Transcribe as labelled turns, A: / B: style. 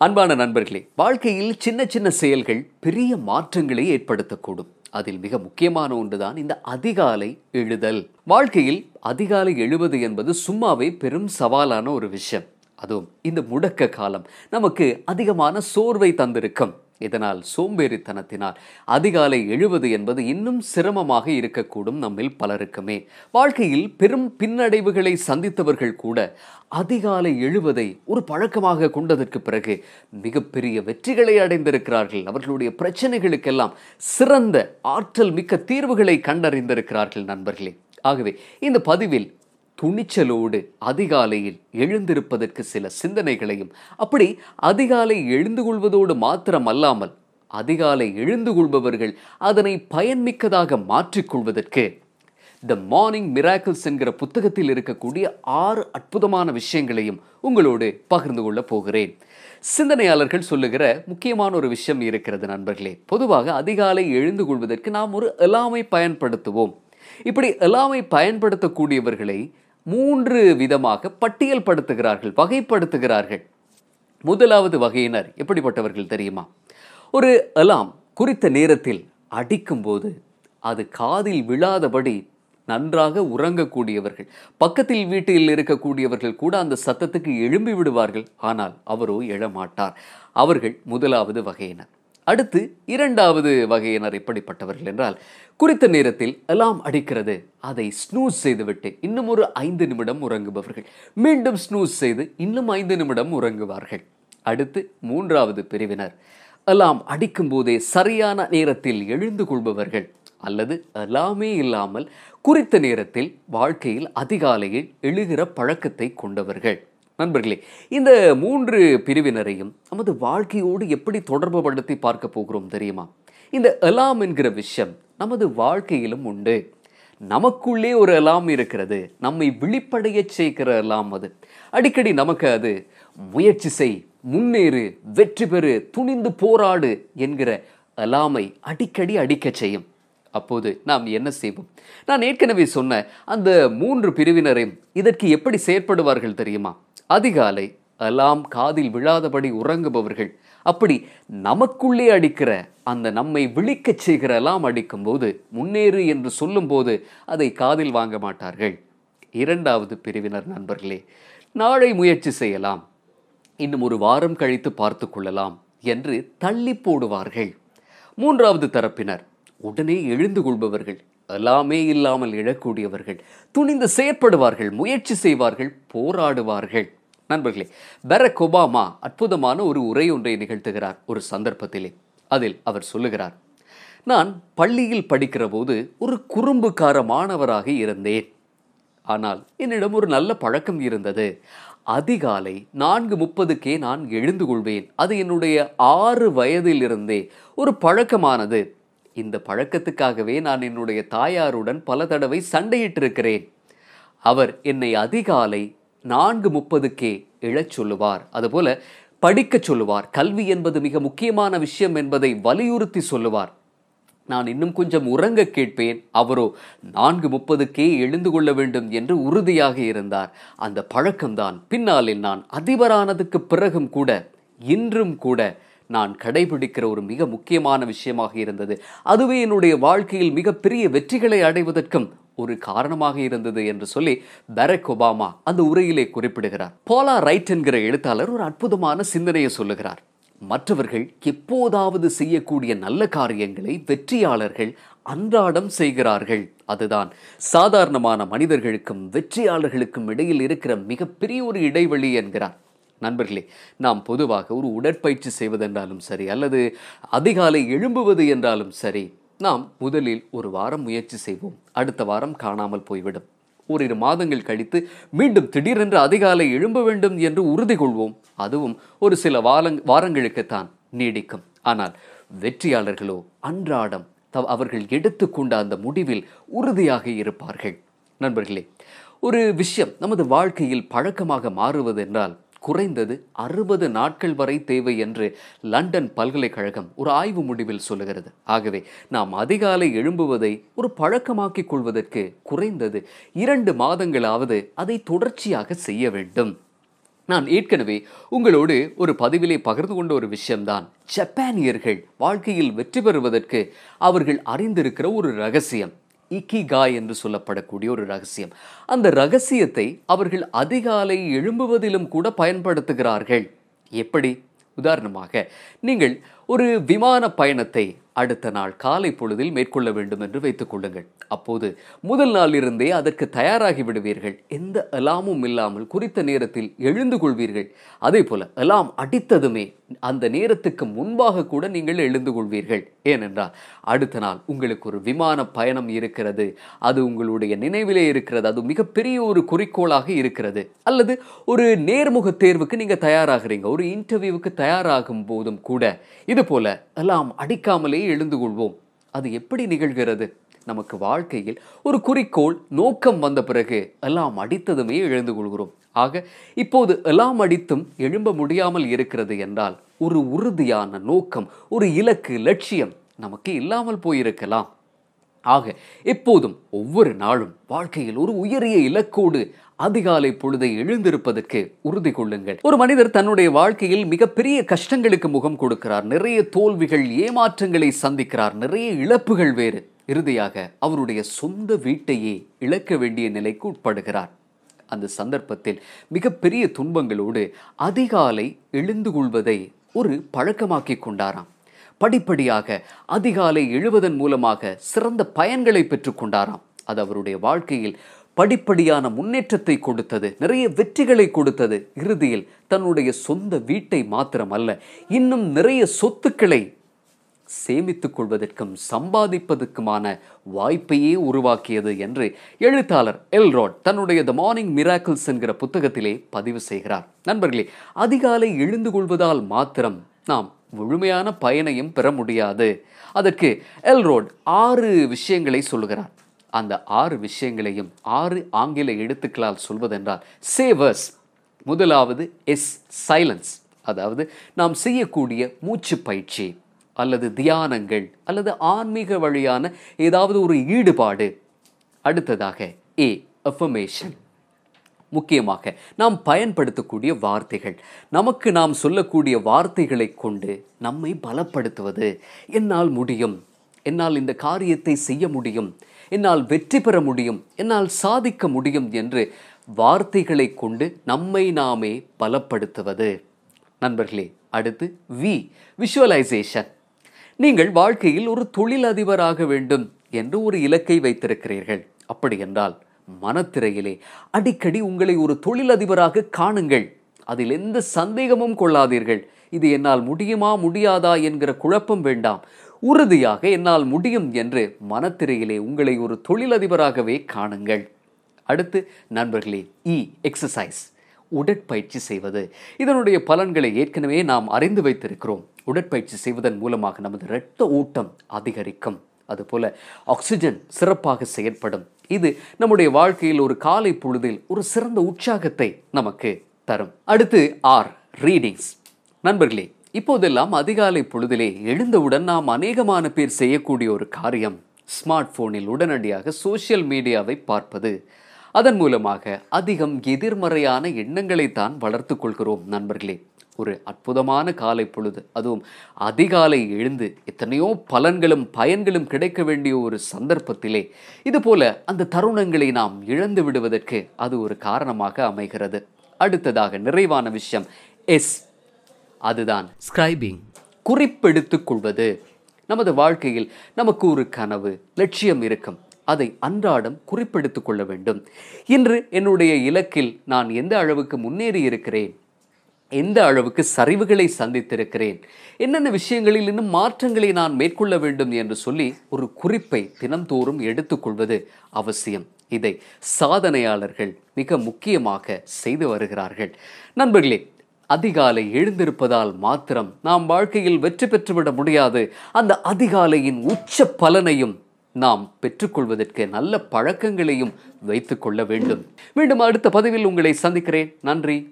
A: அன்பான நண்பர்களே வாழ்க்கையில் சின்ன சின்ன செயல்கள் பெரிய மாற்றங்களை ஏற்படுத்தக்கூடும். அதில் மிக முக்கியமான ஒன்றுதான் இந்த அதிகாலை எழுதல். வாழ்க்கையில் அதிகாலை எழுவது என்பது சும்மாவே பெரும் சவாலான ஒரு விஷயம். அதுவும் இந்த முடக்க காலம். நமக்கு அதிகமான சோர்வை தந்திருக்கும். இதனால் சோம்பேறித்தனத்தினால் அதிகாலை எழுவது என்பது இன்னும் சிரமமாக இருக்கக்கூடும் நம்மில் பலருக்குமே. வாழ்க்கையில் பெரும் பின்னடைவுகளை சந்தித்தவர்கள் கூட அதிகாலை எழுவதை ஒரு பழக்கமாக கொண்டதற்கு பிறகு மிகப்பெரிய வெற்றிகளை அடைந்திருக்கிறார்கள். அவர்களுடைய பிரச்சனைகளுக்கெல்லாம் சிறந்த ஆற்றல் மிக்க தீர்வுகளை கண்டறிந்திருக்கிறார்கள் நண்பர்களே. ஆகவே இந்த பதிவில் துணிச்சலோடு அதிகாலையில் எழுந்திருப்பதற்கு சில சிந்தனைகளையும் அப்படி அதிகாலை எழுந்து கொள்வதோடு மாத்திரம் அல்லாமல் அதிகாலை எழுந்து கொள்பவர்கள் அதனை பயன்மிக்கதாக மாற்றிக்கொள்வதற்கு த மார்னிங் மிராக்கிள்ஸ் என்கிற புத்தகத்தில் இருக்கக்கூடிய ஆறு அற்புதமான விஷயங்களையும் உங்களோடு பகிர்ந்து கொள்ளப் போகிறேன். சிந்தனையாளர்கள் சொல்லுகிற முக்கியமான ஒரு விஷயம் இருக்கிறது நண்பர்களே. பொதுவாக அதிகாலை எழுந்து கொள்வதற்கு நாம் ஒரு அலாமை பயன்படுத்துவோம். இப்படி அலாமை பயன்படுத்தக்கூடியவர்களை மூன்று விதமாக பட்டியல் படுத்துகிறார்கள் வகைப்படுத்துகிறார்கள். முதலாவது வகையினர் எப்படிப்பட்டவர்கள் தெரியுமா? ஒரு அலாம் குறித்த நேரத்தில் அடிக்கும்போது அது காதில் விழாதபடி நன்றாக உறங்கக்கூடியவர்கள் பக்கத்தில் வீட்டில் இருக்கக்கூடியவர்கள் கூட அந்த சத்தத்துக்கு எழும்பி விடுவார்கள். ஆனால் அவரோ எழமாட்டார். அவர்கள் முதலாவது வகையினர். அடுத்து இரண்டாவது வகையினர் எப்படிப்பட்டவர்கள் என்றால் குறித்த நேரத்தில் அலாம் அடிக்கிறது அதை ஸ்னூஸ் செய்துவிட்டு இன்னும் ஒரு ஐந்து நிமிடம் உறங்குபவர்கள். மீண்டும் ஸ்னூஸ் செய்து இன்னும் ஐந்து நிமிடம் உறங்குவார்கள். அடுத்து மூன்றாவது பிரிவினர். அலாம் அடிக்கும் போதே சரியான நேரத்தில் எழுந்து கொள்பவர்கள் அல்லது அலாமே இல்லாமல் குறித்த நேரத்தில் வாழ்க்கையில் அதிகாலையில் எழுகிற பழக்கத்தை கொண்டவர்கள். நண்பர்களே இந்த மூன்று பிரிவினரையும் நமது வாழ்க்கையோடு எப்படி தொடர்பு படுத்தி பார்க்க போகிறோம் தெரியுமா? இந்த அலாம் என்கிற விஷயம் நமது வாழ்க்கையிலும் உண்டு. நமக்குள்ளே ஒரு அலாம் இருக்கிறது. நம்மை விழிப்படைய செய்கிற அலாம் அது. அடிக்கடி நமக்கு அது முயற்சி செய் முன்னேறு வெற்றி பெறு துணிந்து போராடு என்கிற அலாமை அடிக்கடி அடிக்க செய்யும். அப்போது நாம் என்ன செய்வோம்? நான் ஏற்கனவே சொன்ன அந்த மூன்று பிரிவினரையும் இதற்கு எப்படி செயற்படுவார்கள் தெரியுமா? அதிகாலை அலாம் காதில் விழாதபடி உறங்குபவர்கள். அப்படி நமக்குள்ளே அடிக்கிற அந்த நம்மை விழிக்கச் செய்கிற அலாம் அடிக்கும்போது முன்னேறு என்று சொல்லும்போது அதை காதில் வாங்க மாட்டார்கள். இரண்டாவது பிரிவினர் நண்பர்களே நாளை முயற்சி செய்யலாம். இன்னும் ஒரு வாரம் கழித்து பார்த்து கொள்ளலாம் என்று தள்ளி போடுவார்கள். மூன்றாவது தரப்பினர் உடனே எழுந்து கொள்பவர்கள். எல்லாமே இல்லாமல் இழக்கூடியவர்கள் துணிந்து செயற்படுவார்கள் முயற்சி செய்வார்கள் போராடுவார்கள். நண்பர்களே பரக் ஒபாமா அற்புதமான ஒரு உரை ஒன்றை நிகழ்த்துகிறார் ஒரு சந்தர்ப்பத்திலே. அதில் அவர் சொல்லுகிறார் நான் பள்ளியில் படிக்கிற போது ஒரு குறும்புக்கார மாணவராக இருந்தேன். ஆனால் என்னிடம் ஒரு நல்ல பழக்கம் இருந்தது. அதிகாலை நான்கு முப்பதுக்கே நான் எழுந்து கொள்வேன். அது என்னுடைய ஆறு வயதிலிருந்தே ஒரு பழக்கமானது. இந்த பழக்கத்துக்காகவே நான் என்னுடைய தாயாருடன் பல தடவை சண்டையிட்டிருக்கிறேன். அவர் என்னை அதிகாலை நான்கு முப்பதுக்கே எழச் சொல்லுவார். அதுபோல படிக்கச் சொல்லுவார். கல்வி என்பது மிக முக்கியமான விஷயம் என்பதை வலியுறுத்தி சொல்லுவார். நான் இன்னும் கொஞ்சம் உறங்க கேட்பேன். அவரோ நான்கு முப்பதுக்கே எழுந்து கொள்ள வேண்டும் என்று உறுதியாக இருந்தார். அந்த பழக்கம்தான் பின்னாளில் நான் அதிபரானதுக்கு பிறகும் கூட இன்றும் கூட நான் கடைபிடிக்கிற ஒரு மிக முக்கியமான விஷயமாக இருந்தது. அதுவே என்னுடைய வாழ்க்கையில் மிகப்பெரிய வெற்றிகளை அடைவதற்கும் ஒரு காரணமாக இருந்தது என்று சொல்லி பரக் ஒபாமா அந்த உரையிலே குறிப்பிடுகிறார். போலா ரைட் என்கிற எழுத்தாளர் ஒரு அற்புதமான சிந்தனையை சொல்லுகிறார். மற்றவர்கள் எப்போதாவது செய்யக்கூடிய நல்ல காரியங்களை வெற்றியாளர்கள் அன்றாடம் செய்கிறார்கள். அதுதான் சாதாரணமான மனிதர்களுக்கும் வெற்றியாளர்களுக்கும் இடையில் இருக்கிற மிகப்பெரிய ஒரு இடைவெளி என்கிறார். நண்பர்களே நாம் பொதுவாக ஒரு உடற்பயிற்சி செய்வதென்றாலும் சரி அல்லது அதிகாலை எழும்புவது என்றாலும் சரி நாம் முதலில் ஒரு வாரம் முயற்சி செய்வோம். அடுத்த வாரம் காணாமல் போய்விடும். ஓரிரு மாதங்கள் கழித்து மீண்டும் திடீரென்று அதிகாலை எழும்ப வேண்டும் என்று உறுதி கொள்வோம். அதுவும் ஒரு சில வாரங் வாரங்களுக்குத்தான் நீடிக்கும். ஆனால் வெற்றியாளர்களோ அன்றாடம் தவ அவர்கள் எடுத்துக்கொண்ட அந்த முடிவில் உறுதியாக இருப்பார்கள். நண்பர்களே ஒரு விஷயம் நமது வாழ்க்கையில் பழக்கமாக மாறுவதென்றால் குறைந்தது அறுபது நாட்கள் வரை தேவை என்று லண்டன் பல்கலைக்கழகம் ஒரு ஆய்வு முடிவில் சொல்லுகிறது. ஆகவே நாம் அதிகாலை எழும்புவதை ஒரு பழக்கமாக்கிக் கொள்வதற்கு குறைந்தது இரண்டு மாதங்களாவது அதை தொடர்ச்சியாக செய்ய வேண்டும். நான் ஏற்கனவே உங்களோடு ஒரு பதிவிலே பகிர்ந்து கொண்ட ஒரு விஷயம்தான். ஜப்பானியர்கள் வாழ்க்கையில் வெற்றி பெறுவதற்கு அவர்கள் அறிந்திருக்கிற ஒரு ரகசியம். இக்கிகாய் என்று சொல்லப்படக்கூடிய ஒரு ரகசியம். அந்த ரகசியத்தை அவர்கள் அதிகாலை எழும்புவதிலும் கூட பயன்படுத்துகிறார்கள். எப்படி? உதாரணமாக நீங்கள் ஒரு விமான பயணத்தை அடுத்த நாள் காலை பொழுதில் மேற்கொள்ள வேண்டும் என்று வைத்துக் கொள்ளுங்கள். அப்போது முதல் நாளிலிருந்தே அதற்கு தயாராகி விடுவீர்கள். எந்த அலாமும் இல்லாமல் குறித்த நேரத்தில் எழுந்து கொள்வீர்கள். அதே போல அலாம் அடித்ததுமே அந்த நேரத்துக்கு முன்பாக கூட நீங்கள் எழுந்து கொள்வீர்கள். ஏனென்றால் அடுத்த நாள் உங்களுக்கு ஒரு விமான பயணம் இருக்கிறது. அது உங்களுடைய நினைவிலே இருக்கிறது. அது மிகப்பெரிய ஒரு குறிக்கோளாக இருக்கிறது. அல்லது ஒரு நேர்முக தேர்வுக்கு நீங்க தயாராகிறீங்க. ஒரு இன்டர்வியூவுக்கு தயாராகும் போதும் கூட. இது போல எல்லாம் அடிக்காமலே எழுந்து கொள்வோம் அது எப்படி நிகழ்கிறது? நமக்கு வாழ்க்கையில் ஒரு குறிக்கோள் நோக்கம் வந்த பிறகு எல்லாம் அடித்ததுமே எழுந்து கொள்கிறோம் ஆக இப்போது எல்லாம் அடித்தும் எழும்ப முடியாமல் இருக்கிறது என்றால் ஒரு உறுதியான நோக்கம் ஒரு இலக்கு லட்சியம் நமக்கு இல்லாமல் போயிருக்கலாம். ஆக எப்போதும் ஒவ்வொரு நாளும் வாழ்க்கையில் ஒரு உயரிய இலக்கோடு அதிகாலை பொழுதை எழுந்திருப்பதற்கு உறுதி கொள்ளுங்கள். ஒரு மனிதர் தன்னுடைய வாழ்க்கையில் மிகப்பெரிய கஷ்டங்களுக்கு முகம் கொடுக்கிறார். நிறைய தோல்விகள் ஏமாற்றங்களை சந்திக்கிறார். நிறைய இழப்புகள் வேறு. இறுதியாக அவருடைய சொந்த வீட்டையே இழக்க வேண்டிய நிலைக்கு உட்படுகிறார். அந்த சந்தர்ப்பத்தில் மிகப்பெரிய துன்பங்களோடு அதிகாலை எழுந்து கொள்வதை ஒரு பழக்கமாக்கி கொண்டாராம். படிப்படியாக அதிகாலை எழுவதன் மூலமாக சிறந்த பயன்களை பெற்றுக்கொண்டாராம் அது அவருடைய வாழ்க்கையில் படிப்படியான முன்னேற்றத்தை கொடுத்தது நிறைய வெற்றிகளை கொடுத்தது. இறுதியில் தன்னுடைய சொந்த வீட்டை மாத்திரமல்ல இன்னும் நிறைய சொத்துக்களை சேமித்துக் கொள்வதற்கும் சம்பாதிப்பதற்குமான வாய்ப்பையே உருவாக்கியது என்று எழுத்தாளர் எல்ராட் தன்னுடைய த மார்னிங் மிராக்கிள்ஸ் என்கிற புத்தகத்திலே பதிவு செய்கிறார். நண்பர்களே அதிகாலை எழுந்து கொள்வதால் மாத்திரம் நாம் முழுமையான பயனையும் பெற முடியாது. அதற்கு எல்ரோட் ஆறு விஷயங்களை சொல்லுகிறார். அந்த ஆறு விஷயங்களையும் ஆறு ஆங்கில எழுத்துக்களால் சொல்வதென்றால் சேவர்ஸ் முதலாவது எஸ் சைலன்ஸ் அதாவது நாம் செய்யக்கூடிய மூச்சு பயிற்சி அல்லது தியானங்கள் அல்லது ஆன்மீக வழியான ஏதாவது ஒரு ஈடுபாடு. அடுத்ததாக ஏ அஃபமேஷன் முக்கியமாக நாம் பயன்படுத்தக்கூடிய வார்த்தைகள். நமக்கு நாம் சொல்லக்கூடிய வார்த்தைகளை கொண்டு நம்மை பலப்படுத்துவது. என்னால் முடியும். என்னால் இந்த காரியத்தை செய்ய முடியும். என்னால் வெற்றி பெற முடியும். என்னால் சாதிக்க முடியும் என்று வார்த்தைகளை கொண்டு நம்மை நாமே பலப்படுத்துவது. நண்பர்களே அடுத்து வி விஷுவலைசேஷன் நீங்கள் வாழ்க்கையில் ஒரு தொழிலதிபராக வேண்டும் என்று ஒரு இலக்கை வைத்திருக்கிறீர்கள். அப்படி என்றால் மனத்திரையிலே. அடிக்கடி உங்களை ஒரு தொழிலதிபராக காணுங்கள். அதில் எந்த சந்தேகமும் கொள்ளாதீர்கள். இது என்னால் முடியுமா முடியாதா என்கிற குழப்பம் வேண்டாம். உறுதியாக என்னால் முடியும் என்று மனத்திரையிலே உங்களை ஒரு தொழிலதிபராகவே காணுங்கள். அடுத்து நண்பர்களே e, இ எக்ஸசைஸ் உடற்பயிற்சி செய்வது. இதனுடைய பலன்களை ஏற்கனவே நாம் அறிந்து வைத்திருக்கிறோம். உடற்பயிற்சி செய்வதன் மூலமாக நமது இரத்த ஓட்டம் அதிகரிக்கும். அதுபோல ஆக்சிஜன் சிறப்பாக செயற்படும் இது நம்முடைய வாழ்க்கையில் ஒரு காலை பொழுதில் ஒரு சிறந்த உற்சாகத்தை நமக்கு தரும். அடுத்து ஆர் ரீடிங்ஸ் நண்பர்களே இப்போதெல்லாம் அதிகாலை பொழுதிலே எழுந்தவுடன் நாம் அநேகமான பேர் செய்யக்கூடிய ஒரு காரியம் ஸ்மார்ட் போனில் உடனடியாக சோசியல் மீடியாவை பார்ப்பது. அதன் மூலமாக அதிகம் எதிர்மறையான எண்ணங்களை தான் வளர்த்து கொள்கிறோம் நண்பர்களே. ஒரு அற்புதமான காலை பொழுது. அதுவும் அதிகாலை எழுந்து எத்தனையோ பலன்களும் பயன்களும் கிடைக்க வேண்டிய ஒரு சந்தர்ப்பத்திலே. இதுபோல அந்த தருணங்களை நாம் இழந்து விடுவதற்கு அது ஒரு காரணமாக அமைகிறது. அடுத்ததாக நிறைவான விஷயம் எஸ். அதுதான் ஸ்கிரைபிங் குறிப்பெடுத்துக் கொள்வது. நமது வாழ்க்கையில் நமக்கு ஒரு கனவு லட்சியம் இருக்கும். அதை அன்றாடம் குறிப்பெடுத்துக் கொள்ள வேண்டும். இன்று என்னுடைய இலக்கில் நான் எந்த அளவுக்கு முன்னேறி இருக்கிறேன் எந்த அளவுக்கு சரிவுகளை சந்தித்திருக்கிறேன்? என்னென்ன விஷயங்களில் இன்னும் மாற்றங்களை நான் மேற்கொள்ள வேண்டும் என்று சொல்லி ஒரு குறிப்பை தினந்தோறும் எடுத்துக்கொள்வது அவசியம். இதை சாதனையாளர்கள் மிக முக்கியமாக செய்து வருகிறார்கள். நண்பர்களே அதிகாலை எழுந்திருப்பதால் மாத்திரம் நாம் வாழ்க்கையில் வெற்றி பெற்றுவிட முடியாது. அந்த அதிகாலையின் உச்ச பலனையும் நாம் பெற்றுக்கொள்வதற்கு நல்ல பழக்கங்களையும் வைத்துக்கொள்ள வேண்டும். மீண்டும் அடுத்த பதிவில் உங்களை சந்திக்கிறேன். நன்றி.